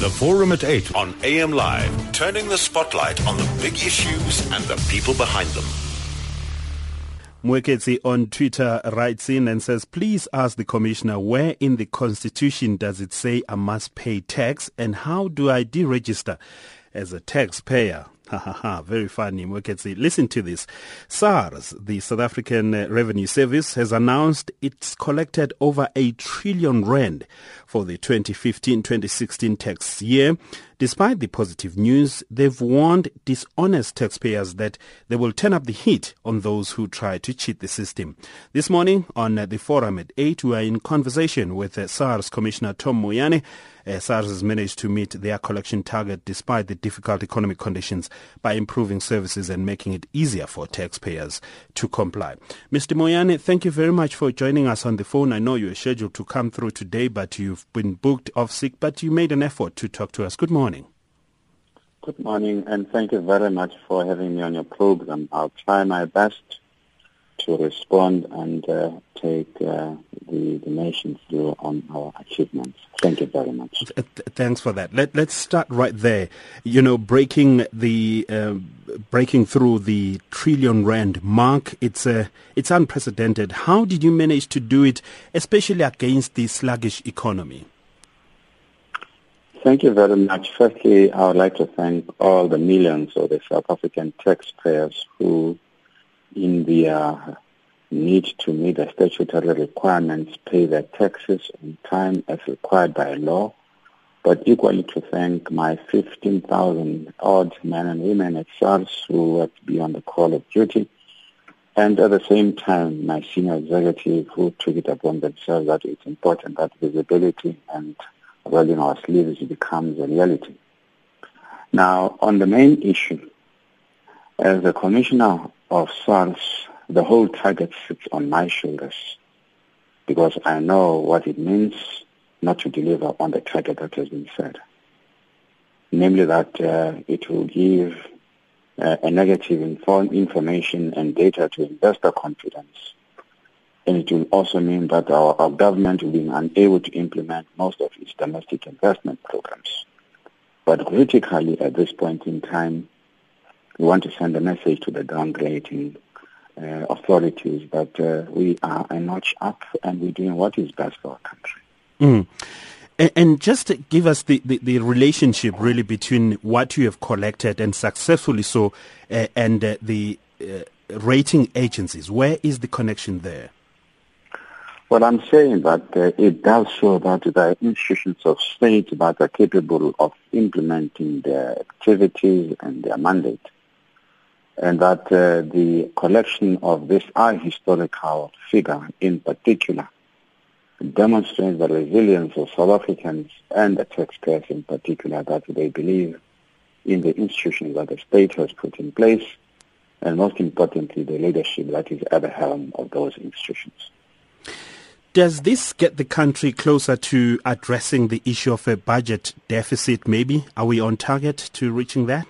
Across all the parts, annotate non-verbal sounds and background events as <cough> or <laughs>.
The Forum at 8 on AM Live, turning the spotlight on the big issues and the people behind them. Mweketsi on Twitter writes in and says, please ask the commissioner where in the constitution does it say I must pay tax and how do I deregister as a taxpayer? Ha ha ha, very funny. Mweketsi. Listen to this. SARS, the South African uh, Revenue Service, has announced it's collected over a trillion rand for the 2015-2016 tax year. Despite the positive news, they've warned dishonest taxpayers that they will turn up the heat on those who try to cheat the system. This morning on the forum at 8, we are in conversation with uh, SARS Commissioner Tom Moyane. Uh, SARS has managed to meet their collection target despite the difficult economic conditions by improving services and making it easier for taxpayers to comply. Mr. Moyane, thank you very much for joining us on the phone. I know you were scheduled to come through today, but you've been booked off sick, but you made an effort to talk to us. Good morning. Good morning, and thank you very much for having me on your program. I'll try my best to respond and uh, take uh, the, the nation through on our achievements. Thank you very much. Thanks for that. Let, let's start right there. You know, breaking the uh, breaking through the trillion rand mark. It's uh, it's unprecedented. How did you manage to do it, especially against the sluggish economy? Thank you very much. Firstly, I would like to thank all the millions of the South African taxpayers who in their uh, need to meet the statutory requirements, pay their taxes on time as required by law, but equally to thank my 15,000 odd men and women at SARS who had to be on the call of duty, and at the same time my senior executive who took it upon themselves that it's important that visibility and rolling our sleeves becomes a reality. Now, on the main issue, as the commissioner of SARS, the whole target sits on my shoulders because I know what it means not to deliver on the target that has been set. Namely that uh, it will give uh, a negative inform- information and data to investor confidence. And it will also mean that our, our government will be unable to implement most of its domestic investment programs. But critically at this point in time, we want to send a message to the downgrading uh, authorities that uh, we are a notch up and we're doing what is best for our country. Mm. And, and just give us the, the, the, relationship really between what you have collected and successfully so uh, and uh, the uh, rating agencies. Where is the connection there? Well, I'm saying that uh, it does show that are institutions of state that are capable of implementing their activities and their mandate and that uh, the collection of this historical figure in particular demonstrates the resilience of South Africans and the taxpayers in particular that they believe in the institutions that the state has put in place and most importantly the leadership that is at the helm of those institutions. Does this get the country closer to addressing the issue of a budget deficit maybe? Are we on target to reaching that?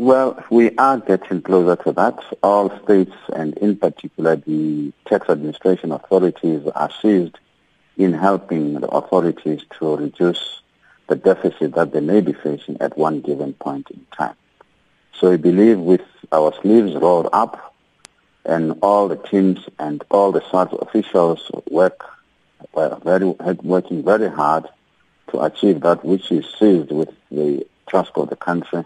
Well, we are getting closer to that. All states and in particular the tax administration authorities are seized in helping the authorities to reduce the deficit that they may be facing at one given point in time. So I believe with our sleeves rolled up and all the teams and all the SARS officials work were very working very hard to achieve that which is seized with the trust of the country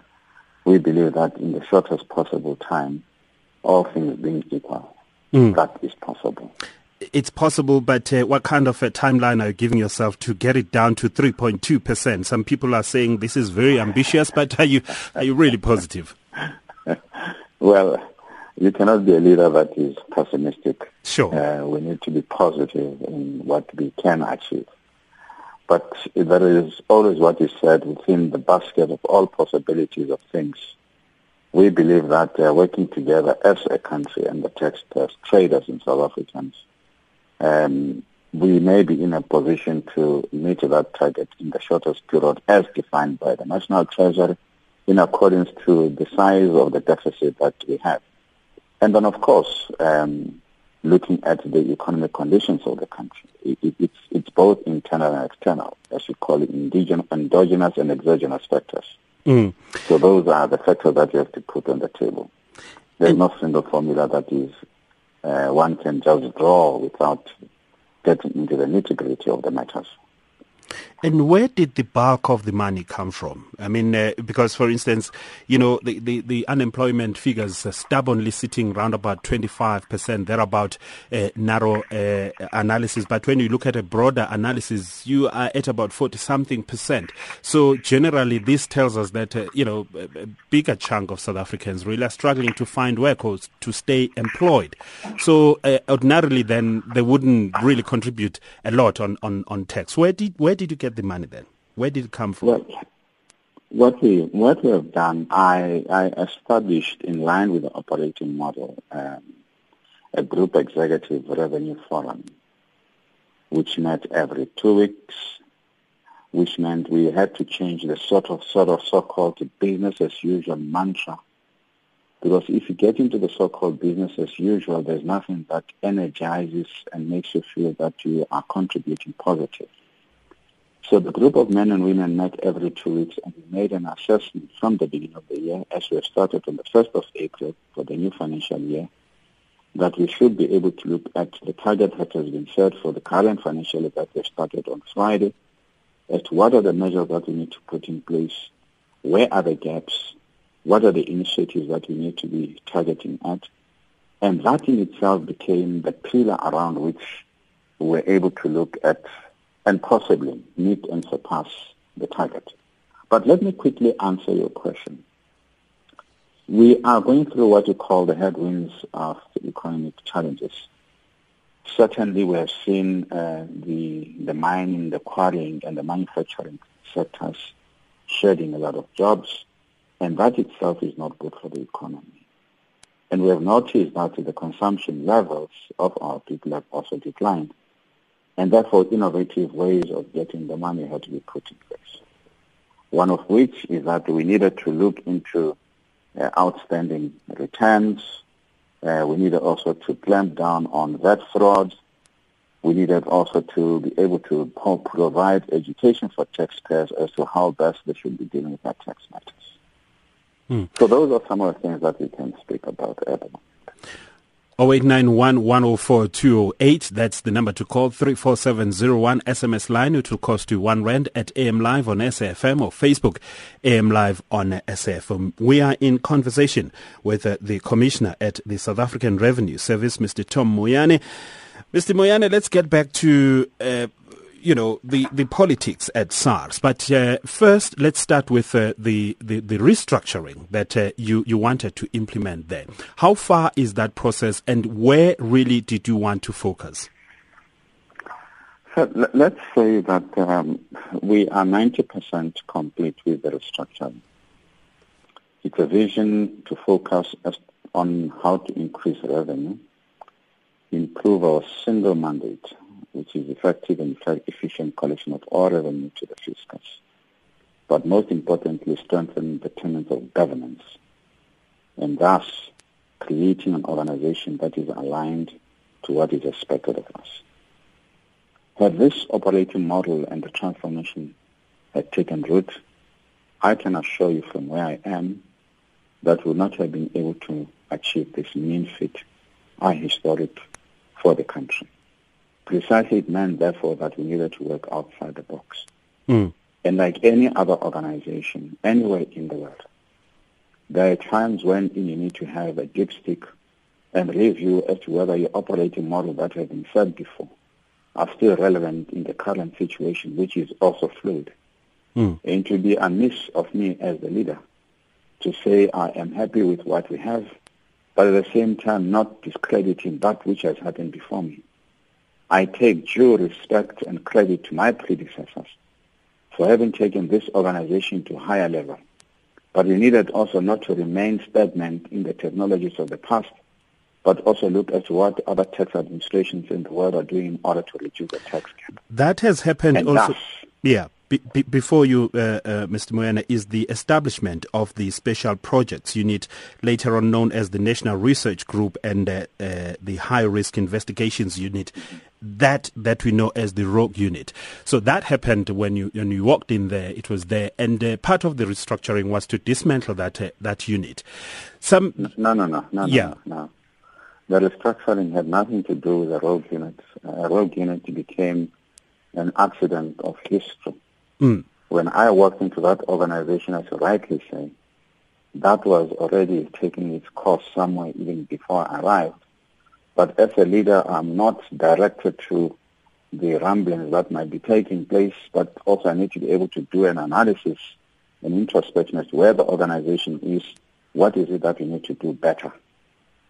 we believe that in the shortest possible time, all things being equal, mm. that is possible. It's possible, but uh, what kind of a timeline are you giving yourself to get it down to 3.2%? Some people are saying this is very ambitious, but are you, are you really positive? <laughs> well, you cannot be a leader that is pessimistic. Sure. Uh, we need to be positive in what we can achieve. But there is always what is said within the basket of all possibilities of things. We believe that uh, working together as a country and the taxpayers, traders and South Africans, um, we may be in a position to meet that target in the shortest period as defined by the National Treasury in accordance to the size of the deficit that we have. And then, of course, um, looking at the economic conditions of the country. It, it, it's, it's both internal and external, as we call it, indigenous, endogenous and exogenous factors. Mm. So those are the factors that you have to put on the table. There's no single formula that is uh, one can just draw without getting into the nitty-gritty of the matters. And where did the bulk of the money come from? I mean, uh, because for instance, you know, the, the, the unemployment figures are stubbornly sitting around about 25%. They're about uh, narrow uh, analysis. But when you look at a broader analysis, you are at about 40 something percent. So generally, this tells us that, uh, you know, a bigger chunk of South Africans really are struggling to find work or to stay employed. So uh, ordinarily, then they wouldn't really contribute a lot on, on, on tax. Where did, where did you get the money then? Where did it come from? Well, what we what we have done, I, I established in line with the operating model um, a group executive revenue forum, which met every two weeks, which meant we had to change the sort of sort of so-called business as usual mantra. Because if you get into the so-called business as usual, there's nothing that energizes and makes you feel that you are contributing positive. So the group of men and women met every two weeks and we made an assessment from the beginning of the year as we have started on the 1st of April for the new financial year that we should be able to look at the target that has been set for the current financial year that we started on Friday as to what are the measures that we need to put in place, where are the gaps, what are the initiatives that we need to be targeting at, and that in itself became the pillar around which we were able to look at and possibly meet and surpass the target. But let me quickly answer your question. We are going through what you call the headwinds of the economic challenges. Certainly, we have seen uh, the the mining, the quarrying, and the manufacturing sectors shedding a lot of jobs, and that itself is not good for the economy. And we have noticed that the consumption levels of our people have also declined and therefore innovative ways of getting the money had to be put in place. One of which is that we needed to look into uh, outstanding returns. Uh, we needed also to clamp down on VAT fraud. We needed also to be able to provide education for taxpayers as to how best they should be dealing with their tax matters. Hmm. So those are some of the things that we can speak about at the moment. 0891 104 208. That's the number to call. 34701 SMS line. It will cost you one rand at AM Live on SAFM or Facebook AM Live on SAFM. We are in conversation with uh, the Commissioner at the South African Revenue Service, Mr. Tom Moyane. Mr. Moyane, let's get back to uh, you know, the, the politics at SARS. But uh, first, let's start with uh, the, the, the, restructuring that uh, you, you wanted to implement there. How far is that process and where really did you want to focus? Let's say that um, we are 90% complete with the restructuring. It's a vision to focus on how to increase revenue, improve our single mandate which is effective and efficient collection of all revenue to the fiscus. But most importantly, strengthen the tenets of governance and thus creating an organization that is aligned to what is expected of us. Had this operating model and the transformation had taken root, I can assure you from where I am that we would not have been able to achieve this mean feat, are historic for the country. Precisely it meant, therefore, that we needed to work outside the box. Mm. And like any other organization, anywhere in the world, there are times when you need to have a dipstick and review as to whether your operating model that has been said before are still relevant in the current situation, which is also fluid. Mm. And to be amiss of me as the leader to say I am happy with what we have, but at the same time not discrediting that which has happened before me. I take due respect and credit to my predecessors for having taken this organization to a higher level. But we needed also not to remain stagnant in the technologies of the past, but also look at what other tax administrations in the world are doing in order to reduce the tax gap. That has happened and also. Thus, yeah be, be, before you, uh, uh, Mr. Moyane, is the establishment of the Special Projects Unit, later on known as the National Research Group and uh, uh, the High Risk Investigations Unit, that that we know as the Rogue Unit. So that happened when you when you walked in there. It was there, and uh, part of the restructuring was to dismantle that uh, that unit. Some no, no, no, no, yeah. no. no. The restructuring had nothing to do with the Rogue Unit. Uh, Rogue Unit became an accident of history. Mm. When I walked into that organization, as you rightly say, that was already taking its course somewhere even before I arrived. But as a leader, I'm not directed to the ramblings that might be taking place, but also I need to be able to do an analysis and introspection as to where the organization is, what is it that we need to do better.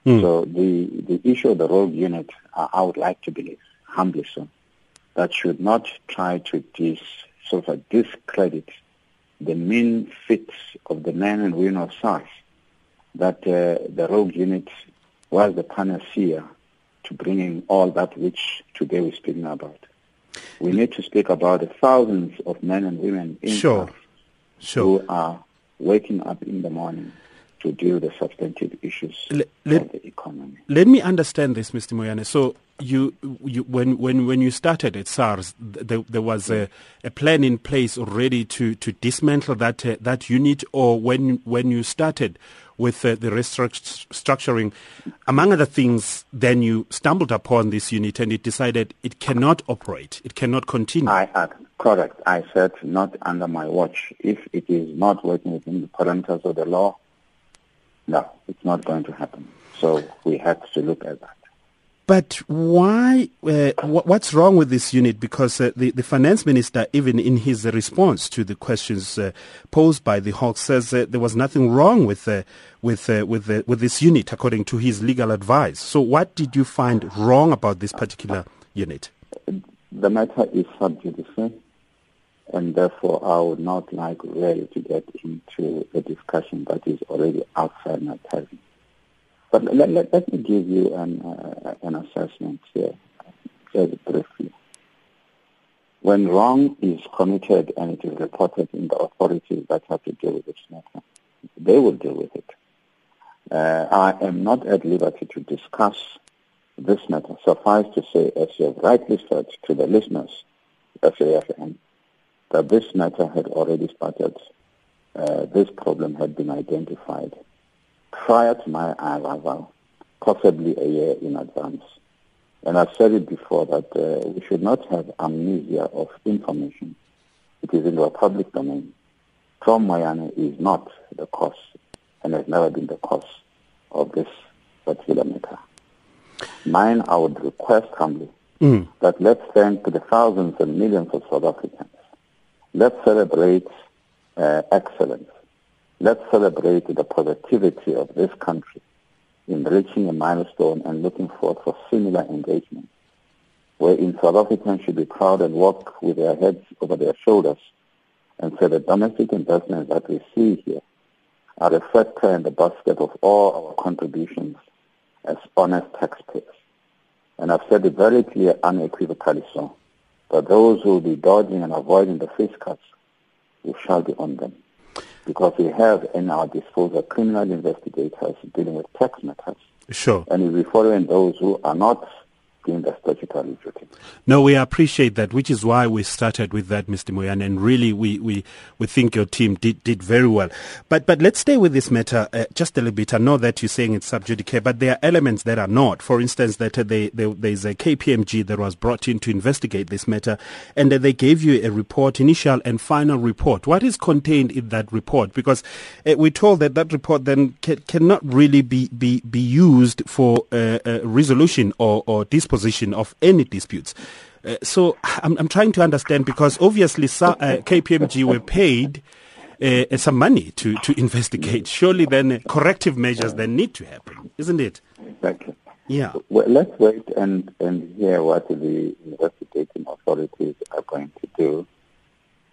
Mm. So the, the issue of the rogue unit, uh, I would like to believe, humbly so, that should not try to dis, of discredit the mean fits of the men and women of SARS, that uh, the rogue unit was the panacea to bringing all that which today we're speaking about. We need to speak about the thousands of men and women in sure. Sure. who are waking up in the morning to deal with the substantive issues let, of the economy. Let me understand this, Mr. Moyane. So you, you, when, when, when you started at SARS, there, there was a, a, plan in place already to, to dismantle that, uh, that unit, or when, when you started with uh, the restructuring, among other things, then you stumbled upon this unit and it decided it cannot operate, it cannot continue. I, uh, correct. I said not under my watch. If it is not working within the parameters of the law, no, it's not going to happen. So we had to look at that. But why? Uh, what's wrong with this unit? Because uh, the, the finance minister, even in his response to the questions uh, posed by the Hawks, says there was nothing wrong with uh, with uh, with with this unit, according to his legal advice. So, what did you find wrong about this particular unit? The matter is sub judice, and therefore I would not like really to get into a discussion that is already outside my purview. But let, let, let, me give you an, uh, an assessment here, very briefly. When wrong is committed and it is reported in the authorities that have to deal with this matter, they will deal with it. Uh, I am not at liberty to discuss this matter. Suffice to say, as you have rightly said to the listeners, SAFM, that this matter had already started. Uh, this problem had been identified prior to my arrival, possibly a year in advance. And I've said it before that uh, we should not have amnesia of information. It is in the public domain. Tom Moyane is not the cause and has never been the cause of this particular matter. Mine, I would request humbly mm. that let's thank the thousands and millions of South Africans Let's celebrate uh, excellence. Let's celebrate the positivity of this country in reaching a milestone and looking forward for similar engagement, wherein South Africans should be proud and walk with their heads over their shoulders and say the domestic investments that we see here are a factor in the basket of all our contributions as honest taxpayers. And I've said it very clear unequivocally so. But those who will be dodging and avoiding the face cuts, we shall be on them. Because we have in our disposal criminal investigators dealing with tax matters. Sure. And we'll be following those who are not the statutory duty. No, we appreciate that, which is why we started with that, Mr. Moyane, and really we, we, we think your team did, did very well. But but let's stay with this matter uh, just a little bit. I know that you're saying it's sub judice, but there are elements that are not. For instance, that uh, they, they, there's a KPMG that was brought in to investigate this matter, and uh, they gave you a report, initial and final report. What is contained in that report? Because uh, we're told that that report then ca- cannot really be, be, be used for uh, resolution or, or disposition position of any disputes. Uh, so I'm, I'm, trying to understand because obviously uh, KPMG were paid uh, some money to, to investigate. Surely then uh, corrective measures then need to happen, isn't it? Exactly. Yeah. Well, let's wait and, and hear what the investigating authorities are going to do.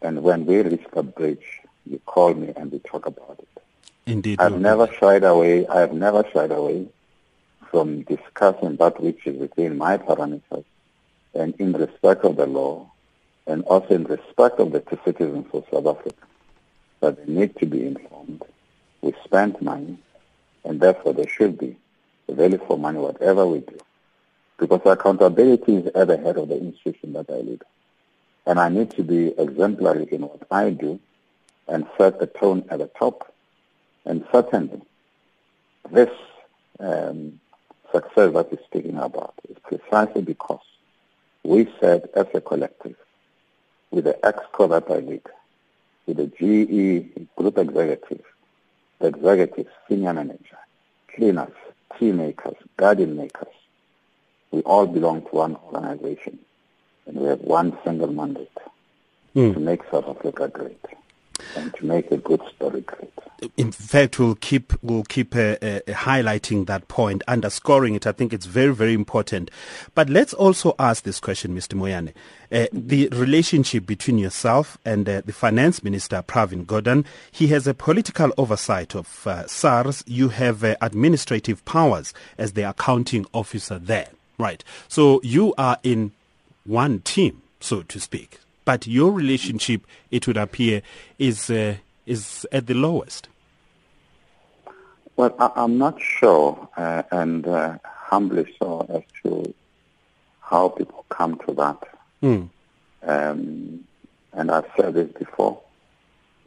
And when we reach the bridge, you call me and we talk about it. Indeed. I've never shied away. I have never shied away from discussing that which is within my parameters and in respect of the law and also in respect of the citizens of South Africa, that they need to be informed. We spend money, and therefore there should be value for money, whatever we do. Because accountability is at the head of the institution that I lead. And I need to be exemplary in what I do and set the tone at the top. And certainly, this um, success that we're speaking about is precisely because we said as a collective, with the EXCO that I lead, with the GE group executive, the executive, senior manager, cleaners, tea makers, garden makers, we all belong to one organization and we have one single mandate mm. to make South Africa great and to make a good story great. In fact, we'll keep we'll keep uh, uh, highlighting that point, underscoring it. I think it's very very important. But let's also ask this question, Mr. Moyane: uh, the relationship between yourself and uh, the Finance Minister Pravin Gordhan. He has a political oversight of uh, SARS. You have uh, administrative powers as the accounting officer there, right? So you are in one team, so to speak but your relationship, it would appear, is uh, is at the lowest. Well, I, am not sure, uh, and uh, humbly so, as to how people come to that. Mm. Um, and I've said this before,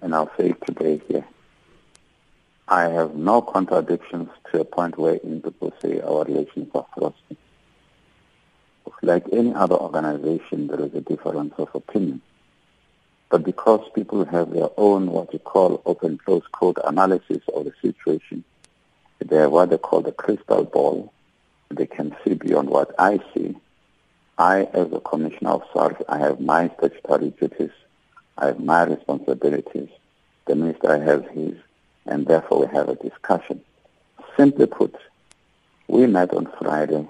and I'll say it today here. I have no contradictions to a point where in people say our relations are frosty like any other organization, there is a difference of opinion. But because people have their own what you call open close code analysis of the situation, they have what they call the crystal ball. They can see beyond what I see. I, as a commissioner of SARS, I have my statutory duties. I have my responsibilities. The minister has his, and therefore we have a discussion. Simply put, we met on Friday.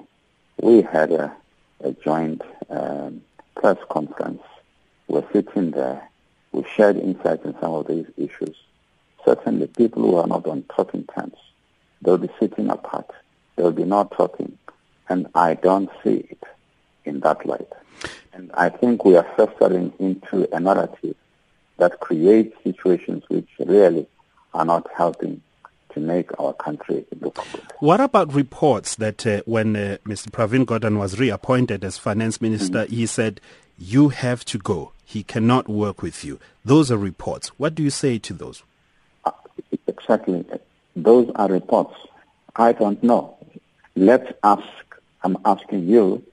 We had a a joint um, press conference. We're sitting there. We shared insights in some of these issues. Certainly, people who are not on talking terms, they'll be sitting apart. They'll be not talking. And I don't see it in that light. And I think we are festering into a narrative that creates situations which really are not helping to make our country look good. What about reports that uh, when uh, Mr. Pravin Gordhan was reappointed as finance minister, mm-hmm. he said, you have to go. He cannot work with you. Those are reports. What do you say to those? Uh, exactly. Those are reports. I don't know. Let's ask, I'm asking you,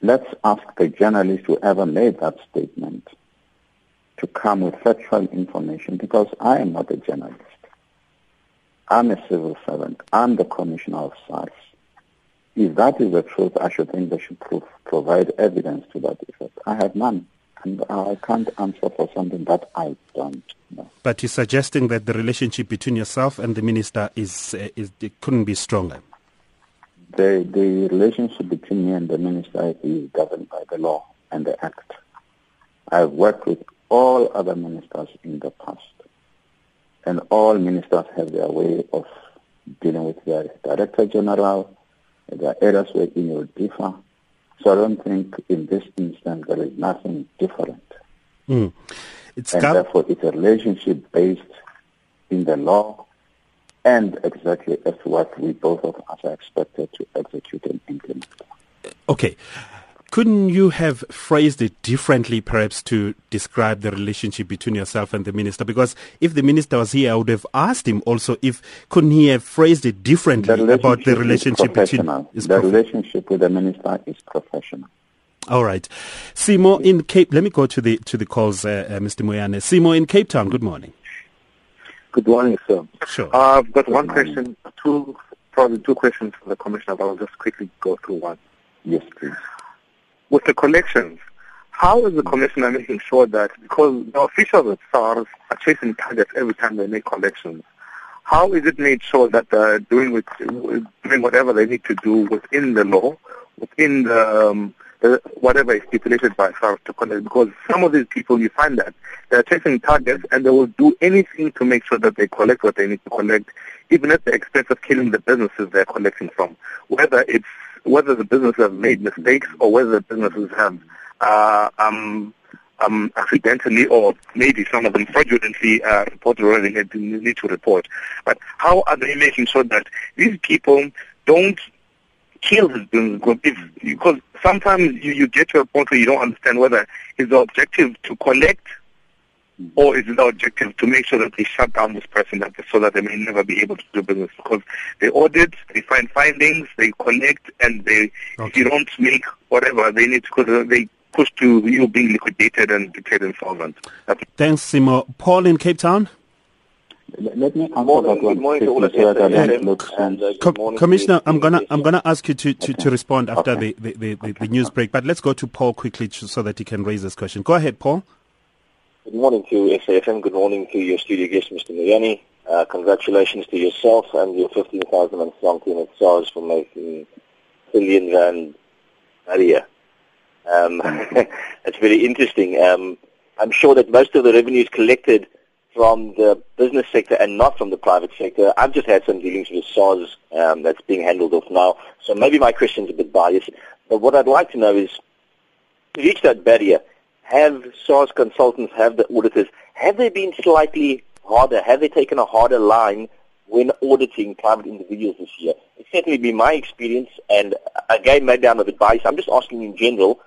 let's ask the journalist who ever made that statement to come with factual information because I am not a journalist. I'm a civil servant. I'm the commissioner of SARS. If that is the truth, I should think they should prove, provide evidence to that effect. I have none, and I can't answer for something that I don't know. But you're suggesting that the relationship between yourself and the minister is, uh, is couldn't be stronger. The the relationship between me and the minister is governed by the law and the act. I've worked with all other ministers in the past. And all ministers have their way of dealing with their director general, their areas where it will differ. So I don't think in this instance there is nothing different. Mm. It's and therefore it's a relationship based in the law and exactly as what we both of us are expected to execute and implement. Okay. Couldn't you have phrased it differently, perhaps, to describe the relationship between yourself and the minister? Because if the minister was here, I would have asked him also if couldn't he have phrased it differently the about the relationship between. Is the prof- relationship with the minister is professional. All right, Simo in Cape. Let me go to the to the calls, uh, uh, Mr. Moyane. Simo in Cape Town. Good morning. Good morning, sir. Sure. Uh, I've got one question, two probably two questions for the commissioner, but I'll just quickly go through one. Yes, please with the collections, how is the commissioner making sure that, because the officials at SARS are chasing targets every time they make collections, how is it made sure that they're doing, with, doing whatever they need to do within the law, within the, um, the, whatever is stipulated by SARS to collect? Because some of these people, you find that they're chasing targets and they will do anything to make sure that they collect what they need to collect, even at the expense of killing the businesses they're collecting from, whether it's whether the businesses have made mistakes or whether the businesses have uh, um, um, accidentally or maybe some of them fraudulently uh, reported or they need to report. But how are they making sure that these people don't kill because sometimes you, you get to a point where you don't understand whether it's the objective to collect or is it the objective to make sure that they shut down this person that, so that they may never be able to do business? Because they audit, they find findings, they collect, and they okay. if you don't make whatever they need to, because they push to you being liquidated and declared insolvent. That's Thanks, Simo. Paul in Cape Town. Let me answer morning, that one. Morning to all uh, Commissioner, I'm gonna I'm gonna ask you to, to, okay. to respond after okay. the, the, the, the, news break, but let's go to Paul quickly so that he can raise this question. Go ahead, Paul. Good morning to SAFM. Good morning to your studio guest, Mr. Moyane. Uh, congratulations to yourself and your 15,000 and strong team at SARS for making billion rand barrier. Um, <laughs> it's very interesting. Um, I'm sure that most of the revenues collected from the business sector and not from the private sector. I've just had some dealings with SARS um, that's being handled off now. So maybe my question's a bit biased. But what I'd like to know is, to reach that barrier, have SARS consultants, have the auditors, have they been slightly harder? Have they taken a harder line when auditing private individuals this year? It's certainly been my experience, and again, maybe I'm a bit biased. I'm just asking in general.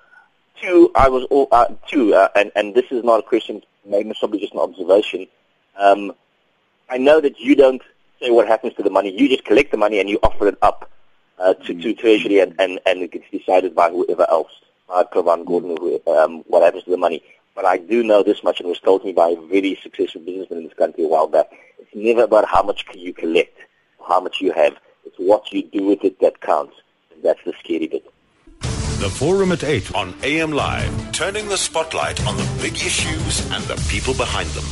Two, I was all, uh, two, uh, and, and this is not a question, maybe it's probably just an observation. Um, I know that you don't say what happens to the money. You just collect the money and you offer it up uh, to, to Treasury and, and, and it gets decided by whoever else, uh, Pravin Gordhan, who, um, what happens to the money. But I do know this much, and it was told to me by a very successful businessman in this country a while back. It's never about how much you collect, how much you have. It's what you do with it that counts. And that's the scary bit. The Forum at 8 on AM Live, turning the spotlight on the big issues and the people behind them.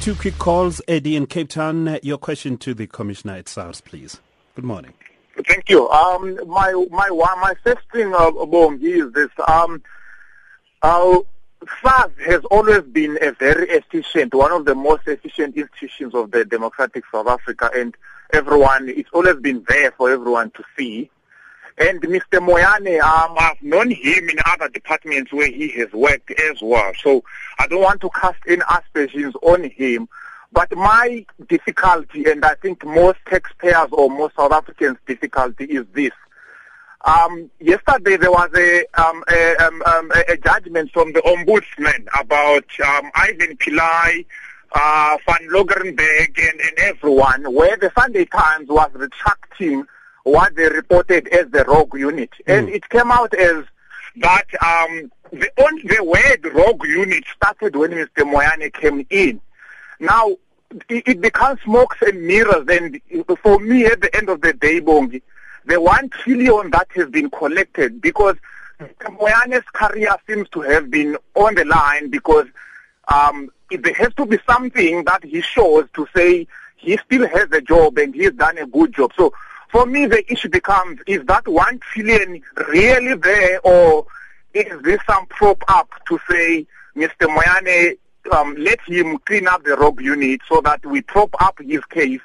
Two quick calls. Eddie in Cape Town, your question to the Commissioner at SARS, please. Good morning. Thank you. Um, my my my first thing, uh, Bongi, is this. Um, uh, SARS has always been a very efficient, one of the most efficient institutions of the democratic South Africa, and everyone, it's always been there for everyone to see. And Mr. Moyane, um, I've known him in other departments where he has worked as well. So I don't want to cast any aspersions on him. But my difficulty, and I think most taxpayers or most South Africans' difficulty is this. Um, yesterday there was a, um, a, um, um a, judgment from the ombudsman about um, Ivan Pillay, uh, Van Loggerenberg, and, and everyone, where the Sunday Times was retracting what they reported as the rogue unit. Mm. And it came out as that um, the, only, the word rogue unit started when Mr. Moyane came in. Now, it, becomes smokes and mirrors. And for me, at the end of the day, Bongi, the one trillion that has been collected, because. Moyane's career seems to have been on the line because um, there has to be something that he shows to say he still has a job and he's done a good job. So for me, the issue becomes, is that one trillion really there or is this some prop up to say, Mr. Moyane, um, let him clean up the rogue unit so that we prop up his case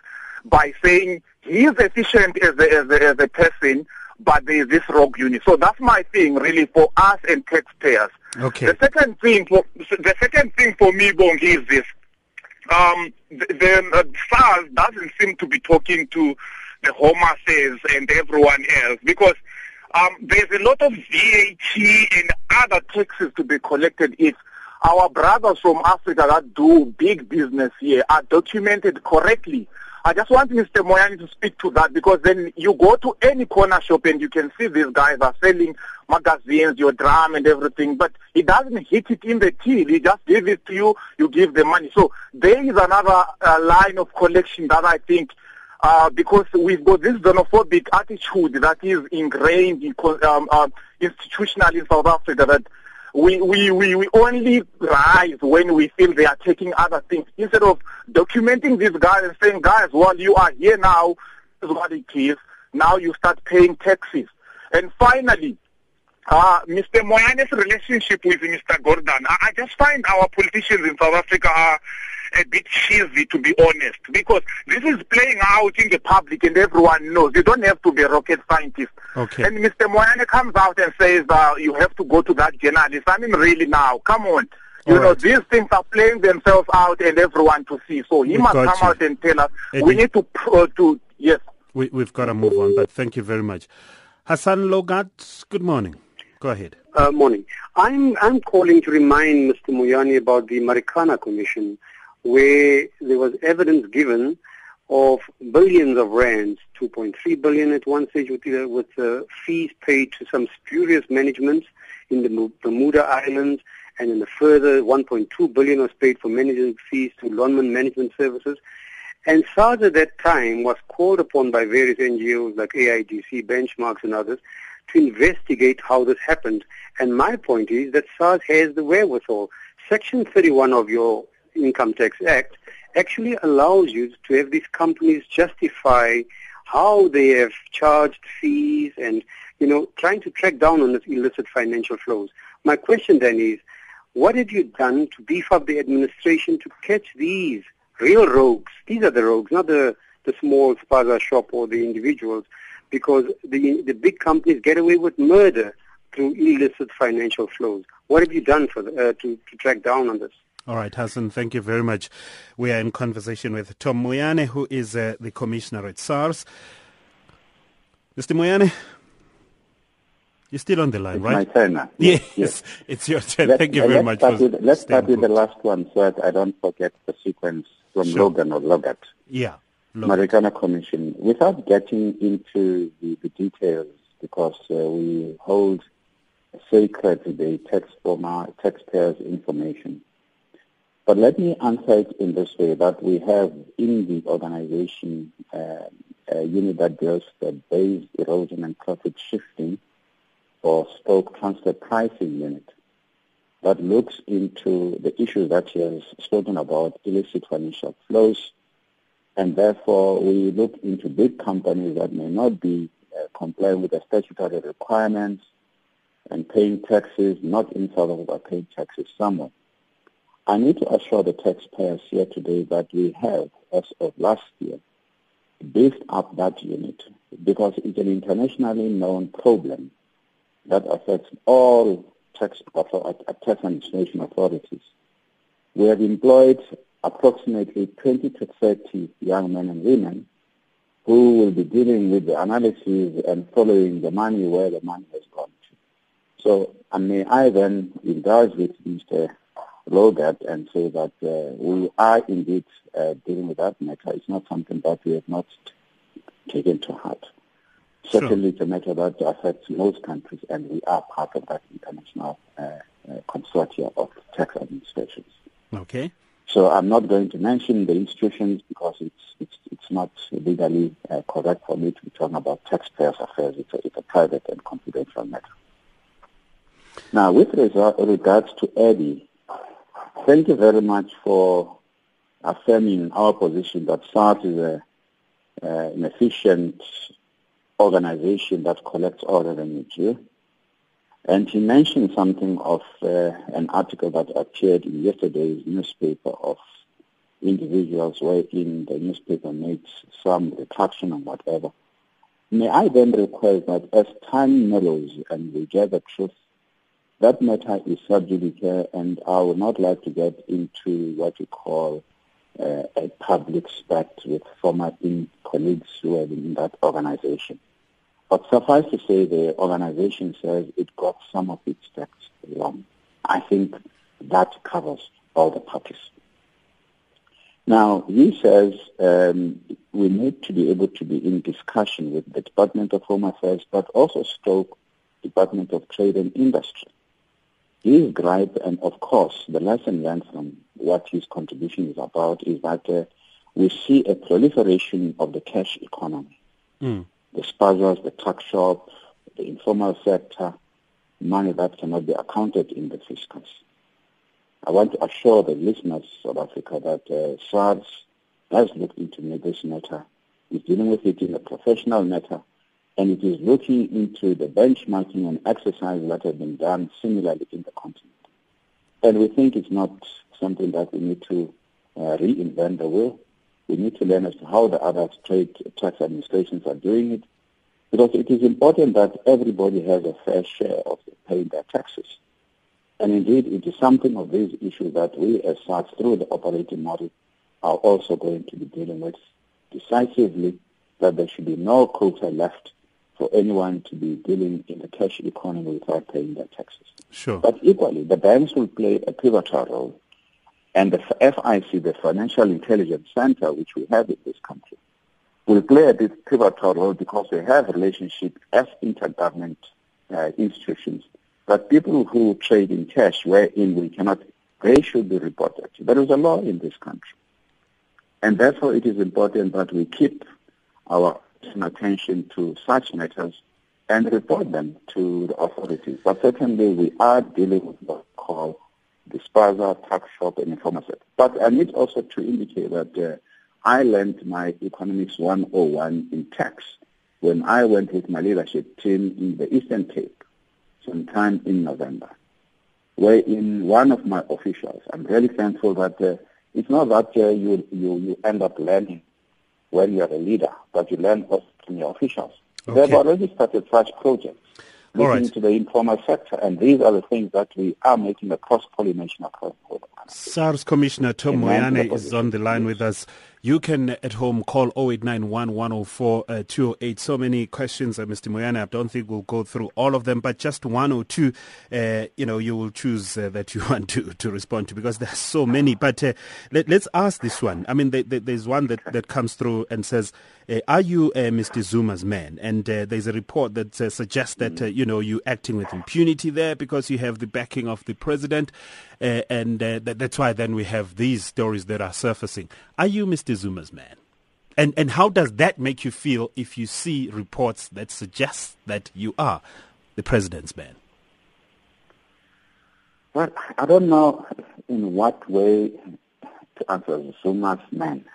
by saying he is efficient as a, as a, as a person, but there is this rogue unit. So that's my thing really for us and taxpayers. Okay. The second thing for, the second thing for me, Bongi, is this. Um, the, the uh, SARS doesn't seem to be talking to the Home Affairs and everyone else because um, there's a lot of VAT and other taxes to be collected if our brothers from Africa that do big business here are documented correctly. I just want Mr. Moyane to speak to that because then you go to any corner shop and you can see these guys are selling magazines, your drum and everything, but he doesn't hit it in the till. He just gives it to you, you give the money. So there is another uh, line of collection that I think uh, because we've got this xenophobic attitude that is ingrained in, um, uh, institutionally in South Africa that we, we, we, we only rise when we feel they are taking other things instead of documenting these guys and saying, guys, well, you are here now, this is what it is. Now you start paying taxes. And finally, uh, Mr. Moyane's relationship with Mr. Gordhan, I, I just find our politicians in South Africa are a bit cheesy, to be honest, because this is playing out in the public and everyone knows. You don't have to be a rocket scientist. Okay. And Mr. Moyane comes out and says, uh, you have to go to that journalist. I mean, really now, come on. You All know, right. these things are playing themselves out and everyone to see. So he we must come you. out and tell us. Eddie, we need to, uh, to yes. We, we've got to move on, but thank you very much. Hassan Logat, good morning. Go ahead. Uh, morning. I'm, I'm calling to remind Mr. Moyane about the Marikana Commission, where there was evidence given of billions of rands, 2.3 billion at one stage with, uh, with uh, fees paid to some spurious management in the Bermuda Islands, and then a further 1.2 billion was paid for management fees to Lonmin Management Services. And SARS at that time was called upon by various NGOs like AIDC, Benchmarks and others to investigate how this happened. And my point is that SARS has the wherewithal. Section 31 of your Income Tax Act actually allows you to have these companies justify how they have charged fees and, you know, trying to track down on this illicit financial flows. My question then is, what have you done to beef up the administration to catch these real rogues? These are the rogues, not the, the small spaza shop or the individuals, because the, the big companies get away with murder through illicit financial flows. What have you done for the, uh, to, to track down on this? All right, Hassan, thank you very much. We are in conversation with Tom Moyane, who is uh, the commissioner at SARS. Mr. Moyane, you're still on the line, it's right? My turn now. Yes, yes. it's your turn. Let, thank you very much. Start with, let's start with the last one so that I don't forget the sequence from sure. Logan or Logat. Yeah. Marikana Commission. Without getting into the, the details, because uh, we hold sacred the tax taxpayers' information. But let me answer it in this way, that we have in the organization uh, a unit that deals with base erosion and profit shifting or stock transfer pricing unit that looks into the issues that he has spoken about, illicit financial flows, and therefore we look into big companies that may not be uh, with the statutory requirements and paying taxes, not in South Africa, paying taxes somewhere. I need to assure the taxpayers here today that we have, as of last year, beefed up that unit because it's an internationally known problem that affects all tax, uh, tax administration authorities. We have employed approximately 20 to 30 young men and women who will be dealing with the analysis and following the money where the money has gone to. So, and may I then indulge with Mr that and say that uh, we are indeed uh, dealing with that matter. It's not something that we have not taken to heart. Sure. Certainly it's a matter that affects most countries and we are part of that international uh, uh consortia of tax administrations. Okay. So I'm not going to mention the institutions because it's it's it's not legally uh, correct for me to be talking about taxpayers' affairs. It's a, it's a private and confidential matter. Now, with regards to Eddie, Thank you very much for affirming our position that SARS is a, uh, an efficient organization that collects all revenue. And he mentioned something of uh, an article that appeared in yesterday's newspaper of individuals wherein the newspaper made some retraction or whatever. May I then request that as time mellows and we get the truth that matter is sub judice, and I would not like to get into what you call uh, a public spat with former colleagues who are in that organization. But suffice to say, the organization says it got some of its facts wrong. I think that covers all the parties. Now, he says um, we need to be able to be in discussion with the Department of Home Affairs, but also Stoke Department of Trade and Industry his gripe, and of course, the lesson learned from what his contribution is about is that uh, we see a proliferation of the cash economy. Mm. The spazas, the tuck shop, the informal sector, money that cannot be accounted in the fiscus. I want to assure the listeners of Africa that uh, SARS has looked into this matter, is dealing with it in a professional matter, and it is looking into the benchmarking and exercise that have been done similarly in the continent. And we think it's not something that we need to uh, reinvent the wheel. We need to learn as to how the other trade tax administrations are doing it, because it is important that everybody has a fair share of paying their taxes. And indeed, it is something of these issues that we as such, through the operating model, are also going to be dealing with decisively that there should be no quota left for anyone to be dealing in the cash economy without paying their taxes. Sure. But equally, the banks will play a pivotal role, and the FIC, the Financial Intelligence Center, which we have in this country, will play a pivotal role because we have relationship as intergovernment uh, institutions But people who trade in cash wherein we cannot, they should be reported. There is a law in this country. And therefore it is important that we keep our attention to such matters and report them to the authorities. But certainly we are dealing with what call disperser, tax shop, and informal But I need also to indicate that uh, I learned my Economics 101 in tax when I went with my leadership team in the Eastern Cape sometime in November, where in one of my officials, I'm really thankful that uh, it's not that uh, you, you, you end up learning when you're a leader, but you learn also from your officials. Okay. They've already started such projects looking right. into the informal sector, and these are the things that we are making a cross-pollination across the. SARS Commissioner Tom Moyane is on the line with us. You can at home call 0891 104 uh, 208. So many questions, uh, Mr. Moyane. I don't think we'll go through all of them, but just one or two, uh, you know, you will choose uh, that you <laughs> want to, to respond to because there's so many. But uh, let, us ask this one. I mean, there's one that, that comes through and says, uh, are you Mr. Zuma's man? And there's a report that suggests that, you know, you're acting with impunity there because you have the backing of the president. and that's why then we have these stories that are surfacing. Are you Mr. Zuma's man? And, and how does that make you feel if you see reports that suggest that you are the president's man? Well, I don't know in what way to answer Zuma's man.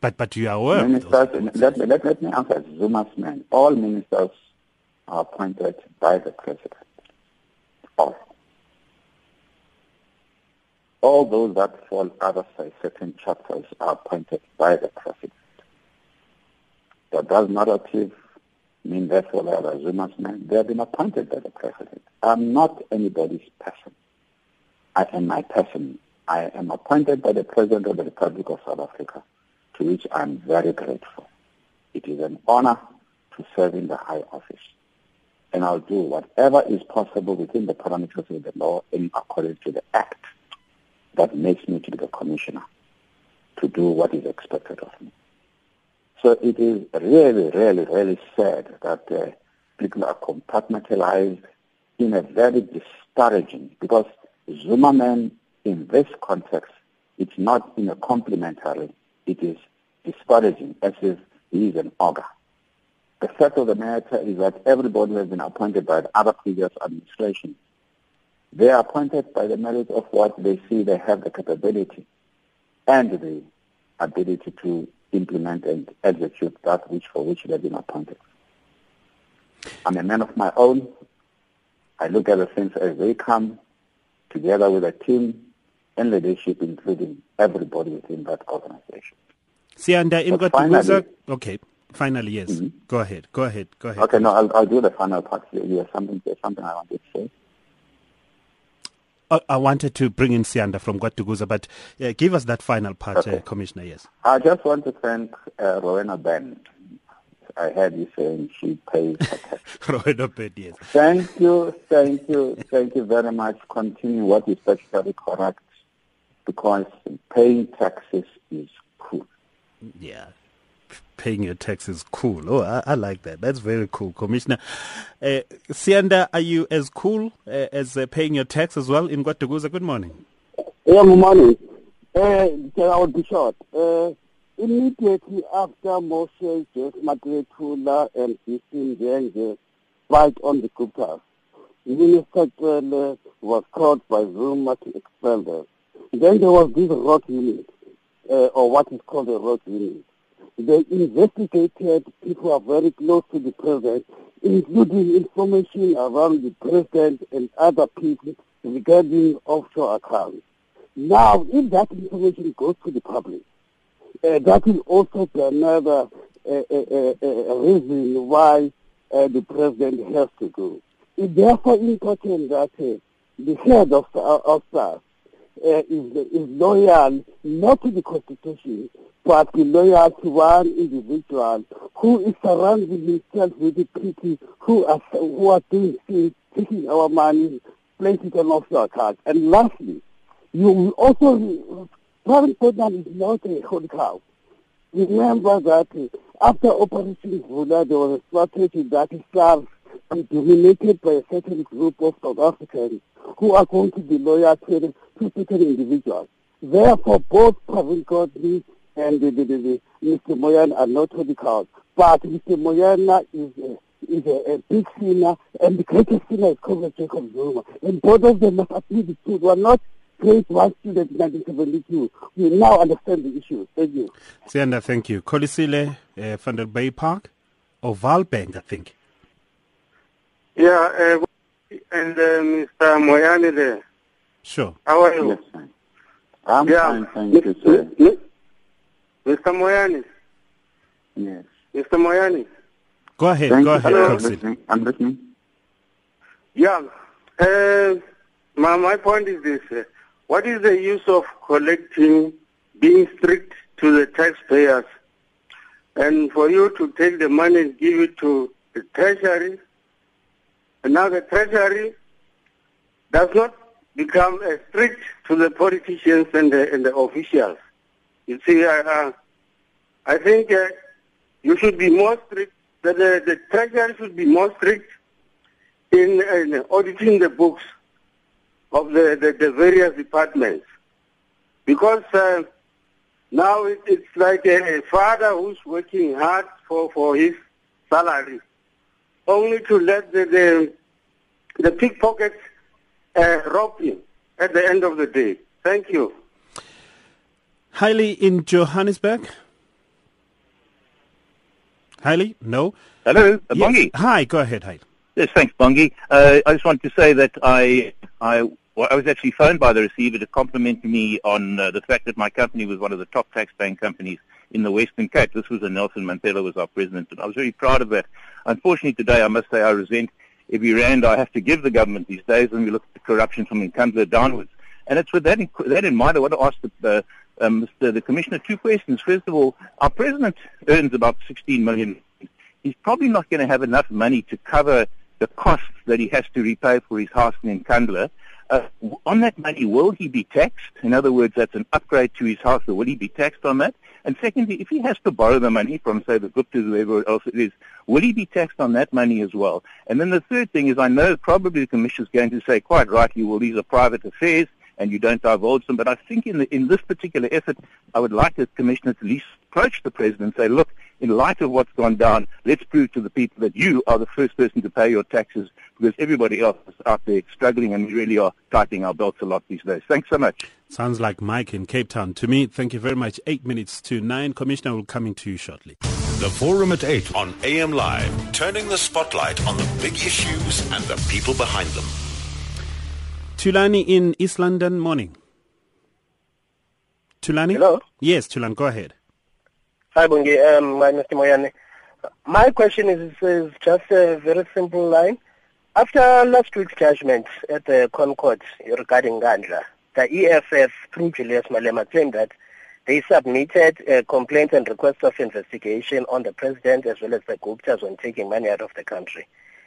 But but you are aware. Ministers, let, let, let me answer Zuma's man. All ministers are appointed by the president. All all those that fall outside certain chapters are appointed by the president. But does narrative mean therefore are Zuma's men? They have been appointed by the president. I'm not anybody's person. I am my person. I am appointed by the President of the Republic of South Africa, to which I'm very grateful. It is an honor to serve in the high office. And I'll do whatever is possible within the parameters of the law in accordance to the Act that makes me to be the commissioner to do what is expected of me. So it is really, really, really sad that uh, people are compartmentalized in a very disparaging, because Zuma man in this context, it's not in a complimentary, it is disparaging as if he is an ogre. The fact of the matter is that everybody has been appointed by the other previous administration they are appointed by the merit of what they see they have the capability and the ability to implement and execute that which for which they've been appointed. I'm a man of my own. I look at the things as they come together with a team and leadership, including everybody within that organization. Sianda in okay. Finally, yes. Mm-hmm. Go ahead. Go ahead. Go ahead. Okay, no, I'll, I'll do the final part. You have something, something I wanted to say. Uh, I wanted to bring in Sianda from Guatuguza, but uh, give us that final part, uh, okay. uh, Commissioner, yes. I just want to thank uh, Rowena Ben. I heard you saying she pays. <laughs> Rowena Ben, yes. Thank you, thank you, thank you very much. Continue what is statutory correct because paying taxes is cool. Yeah, paying your taxes cool. Oh, I, I, like that. That's very cool, Commissioner. Uh, Sianda, are you as cool uh, as uh, paying your tax as well in Guatuguza? Good morning. Yeah, good morning. Uh, I will be short. Uh, immediately after Moshe, Jeff Matletula, and Christine Jenge fight on the Guptas, Minister Cele was called by Zuma to expel them. Then there was this rogue unit, uh, or what is called a rogue unit they investigated people are very close to the president, including information around the president and other people regarding offshore accounts. Now, if that information goes to the public, uh, that will also be another uh, uh, uh reason why uh, the president has to go. It's therefore important that uh, the head of, uh, of SARS uh, is, is loyal not to the Constitution, but loyal to one individual who is surrounding himself with the people who are, who are doing things, taking our money, placing it on offshore accounts. And lastly, you also, Pravin Gordhan is not a holy cow. Remember that after Operation Vula, there was a strategy that SARS be dominated by a certain group of South Africans who are going to be loyal to, to certain individuals. Therefore, both Pravin Gordhan and the, the, the, Mr. Moyane are not cows. But Mr. Moyane is a, is a, a, big sinner, and the greatest sinner is Comrade Jacob Zuma. And both of them must admit the truth. We are not grade one student in 1972. We now understand the issue. Thank you. Sianda, thank you. Kolisile uh, Vanderbijlpark, or Valbank, I think. Yeah, uh, and uh, Mr. Moyane there. Sure. How are you? Yes, fine. I'm Yeah. fine, thank you, sir. Mr. Moyane. Yes. Mr. Moyane. Go ahead, Thank go you, ahead, sir. I'm listening. I'm listening. Yeah. Uh, my, my point is this. Uh, what is the use of collecting, being strict to the taxpayers, and for you to take the money and give it to the treasury, and now the treasury does not become uh, strict to the politicians and the, and the officials. You see, uh, uh, I think uh, you should be more strict, the, the, the treasury should be more strict in, in auditing the books of the, the, the various departments. Because uh, now it, it's like a, father who's working hard for, for his salary, only to let the, the, the pickpockets uh, rob you at the end of the day. Thank you. Hailey in Johannesburg. Hailey, no. Hello, uh, Yes. Bongi. Hi, go ahead, Hailey. Yes, thanks, Bongi. Uh, I just want to say that I, I, well, I was actually phoned by the receiver to compliment me on uh, the fact that my company was one of the top tax-paying companies in the Western Cape. This was when Nelson Mandela was our president, and I was very proud of that. Unfortunately, today I must say I resent every rand I have to give the government these days when we look at the corruption from Nkandla downwards. And it's with that in, that in mind I want to ask the, uh, um, Mr. the Commissioner two questions. First of all, our president earns about 16 million. He's probably not going to have enough money to cover the costs that he has to repay for his house in Nkandla. Uh, on that money, will he be taxed? In other words, that's an upgrade to his house, so will he be taxed on that? And secondly, if he has to borrow the money from, say, the Guptas, whoever else it is, will he be taxed on that money as well? And then the third thing is, I know probably the Commission is going to say quite rightly, well, these are private affairs and you don't divulge them. But I think in, the, in this particular effort, I would like the Commissioner to at least approach the President and say, look, in light of what's gone down, let's prove to the people that you are the first person to pay your taxes because everybody else is out there struggling and we really are tightening our belts a lot these days. Thanks so much. Sounds like Mike in Cape Town. To me, thank you very much. Eight minutes to nine. Commissioner will come to you shortly. The Forum at 8 on AM Live, turning the spotlight on the big issues and the people behind them. Tulani in East London, morning. Tulani? Hello? Yes, Tulani, go ahead. Hi, Bongi. Um, my Mr. Moyane. My question is, is just a very simple line. After last week's judgment at the ConCourt regarding Nkandla, the EFF, through Julius Malema, claimed that they submitted uh, complaints and requests of investigation on the president as well as the Guptas when taking money out of the country.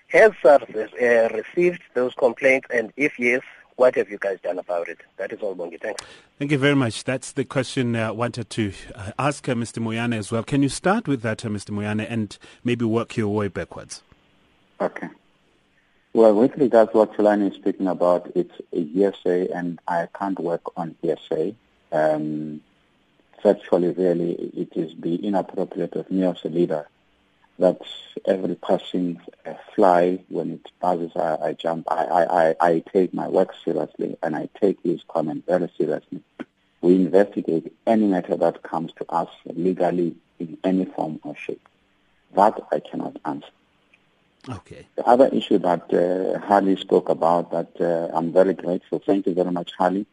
Has SARS uh, received those complaints, and if yes, what have you guys done about it? That is all, Bongi. Thanks. Thank you very much. That's the question I wanted to uh, ask uh, Mr. Moyane as well. Can you start with that, uh, Mr. Moyane, and maybe work your way backwards? Okay. Well, with regards to what Tulani is speaking about, it's a hearsay, and I can't work on hearsay. Um, factually, really, it is the inappropriate of me as a leader that every passing uh, fly, when it buzzes, I, I jump. I, I, I, I take my work seriously, and I take his comment very seriously. We investigate any matter that comes to us legally in any form or shape. That I cannot answer. Okay. The other issue that uh, Harley spoke about, that uh, I'm very grateful. Thank you very much, Harley.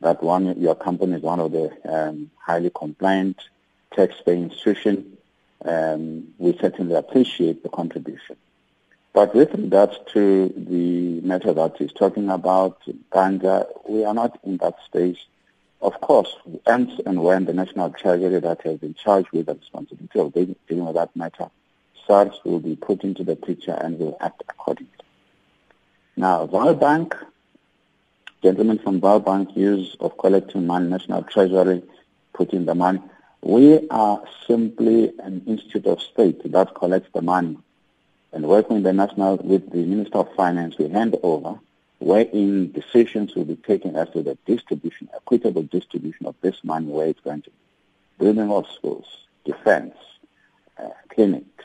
That one, your company is one of the um, highly compliant tax-paying institutions. Um, we certainly appreciate the contribution. But with regards to the matter that he's talking about, Nkandla, we are not in that space. Of course, and and when the National Treasury that has been charged with the responsibility of dealing with that matter, SARS will be put into the picture and will act accordingly. Now, Bank, gentlemen from Bank, use of collecting money, National Treasury, putting the money. We are simply an institute of state that collects the money and working the national with the Minister of Finance, we hand over wherein decisions will be taken as to the distribution, equitable distribution of this money where it's going to be. Building of schools, defense, uh, clinics,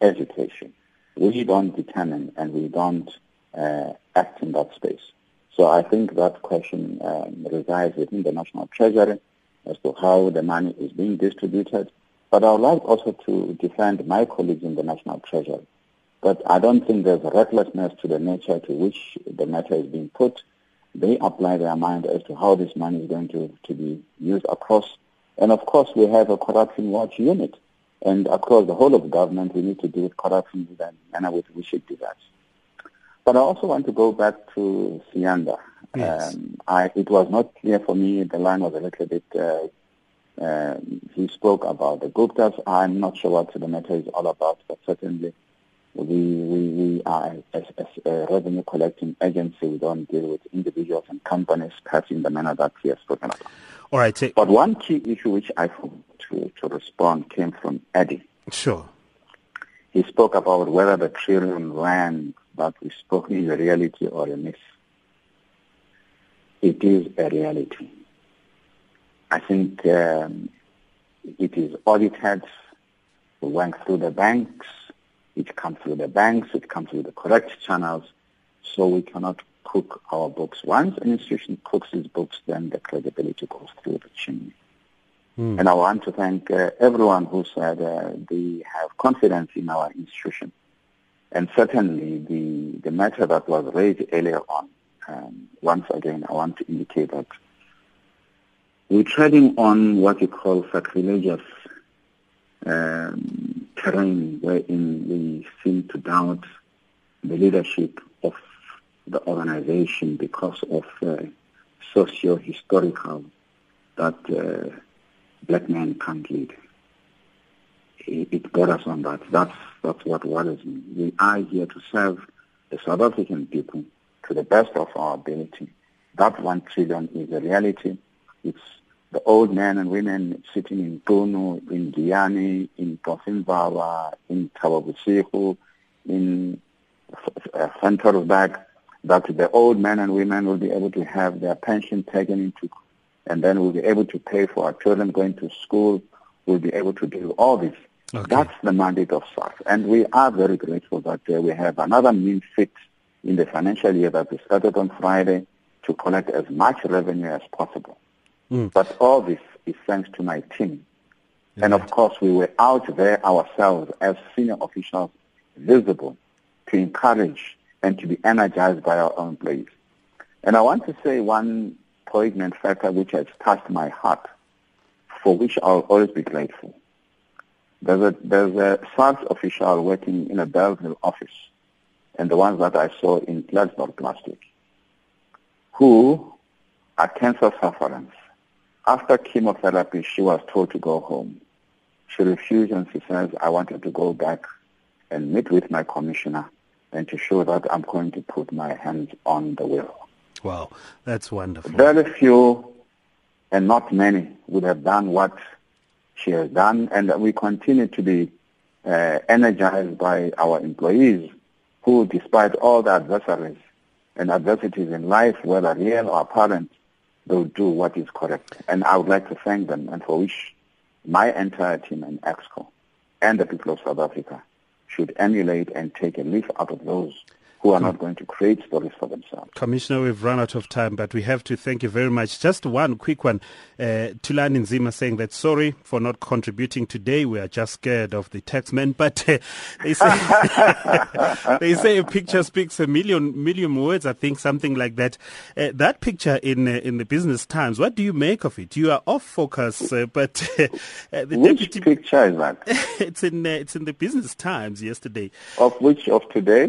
education. We don't determine and we don't uh, act in that space. So I think that question um, resides within the National Treasury as to how the money is being distributed. But I would like also to defend my colleagues in the National Treasury but I don't think there's recklessness to the nature to which the matter is being put. They apply their mind as to how this money is going to, to be used across. And of course, we have a corruption watch unit. And across the whole of government, we need to deal with corruption in the manner with which it deserves. But I also want to go back to Siyanda. Yes. Um, I, it was not clear for me. The line was a little bit. Uh, uh, he spoke about the Guptas. I'm not sure what the matter is all about, but certainly we, we, we are, as, as a revenue collecting agency, we don't deal with individuals and companies, perhaps in the manner that he has spoken about. All right. Take... But one key issue which I to, to respond came from Eddie. Sure. He spoke about whether the trillion rand that we spoke is a reality or a myth. It is a reality. I think um, it is audited. We went through the banks it comes through the banks, it comes through the correct channels, so we cannot cook our books. Once an institution cooks its books, then the credibility goes through the chimney. Mm. And I want to thank uh, everyone who said uh, they have confidence in our institution. And certainly the, the matter that was raised earlier on, um, once again, I want to indicate that we're treading on what you call sacrilegious um, terrain wherein we seem to doubt the leadership of the organization because of uh, socio-historical that uh, black men can't lead. It, got us on that. That's, that's what worries me. We are here to serve the South African people to the best of our ability. That one trillion is a reality. It's the old men and women sitting in Puno, in Giyani, in Cofimvaba, in Tawabusihu, in uh, Ventersburg, that the old men and women will be able to have their pension taken into, and then we'll be able to pay for our children going to school, we'll be able to do all this. Okay. That's the mandate of SARS. And we are very grateful that uh, we have another means fit in the financial year that we started on Friday to collect as much revenue as possible. Mm. But all this is thanks to my team. Yeah. And of course, we were out there ourselves as senior officials, visible, to encourage and to be energized by our own employees. And I want to say one poignant factor which has touched my heart, for which I'll always be grateful. There's a, there's a SARS official working in a Belleville office, and the ones that I saw in Klerksdorp last week, who are cancer sufferers after chemotherapy, she was told to go home. She refused and she says, I wanted to go back and meet with my commissioner and to show that I'm going to put my hands on the wheel. Wow, that's wonderful. Very few and not many would have done what she has done, and we continue to be uh, energized by our employees who, despite all the adversaries and adversities in life, whether real or apparent, they'll do what is correct. And I would like to thank them and for which my entire team and EXCO and the people of South Africa should emulate and take a leaf out of those who are not going to create stories for themselves. Commissioner, we've run out of time, but we have to thank you very much. Just one quick one. Uh, Tulani Nzima saying that sorry for not contributing today. We are just scared of the taxman. <laughs> But uh, they say <laughs> they say a picture speaks a million million words. I think something like that. Uh, that picture in uh, in the Business Times. What do you make of it? You are off focus, uh, but <laughs> uh, the which deputy, picture is that? it's in uh, it's in the Business Times yesterday. Of which of today?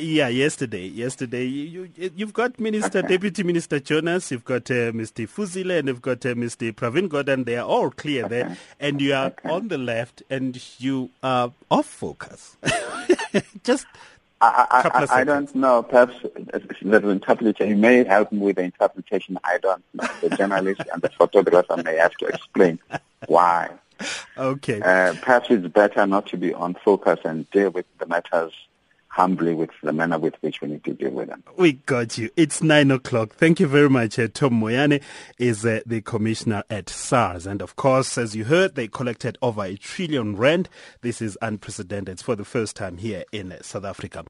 yeah, yesterday. Yesterday, you, you have got Minister okay. Deputy Minister Jonas, you've got uh, Mr. Fuzile, and you've got uh, Mr. Pravin Gordhan. They are all clear okay. there, and you are okay. on the left, and you are off focus. <laughs> Just. I, I, I, don't know. Perhaps uh, the interpretation you may help me with the interpretation. I don't know. The journalist and the photographer may have to explain why. <laughs> Okay. Uh, perhaps it's better not to be on focus and deal with the matters humbly with the manner with which we need to deal with them. We got you. It's nine o'clock. Thank you very much. Uh, Tom Moyane is uh, the commissioner at SARS. And of course, as you heard, they collected over a trillion rand. This is unprecedented. It's for the first time here in South Africa.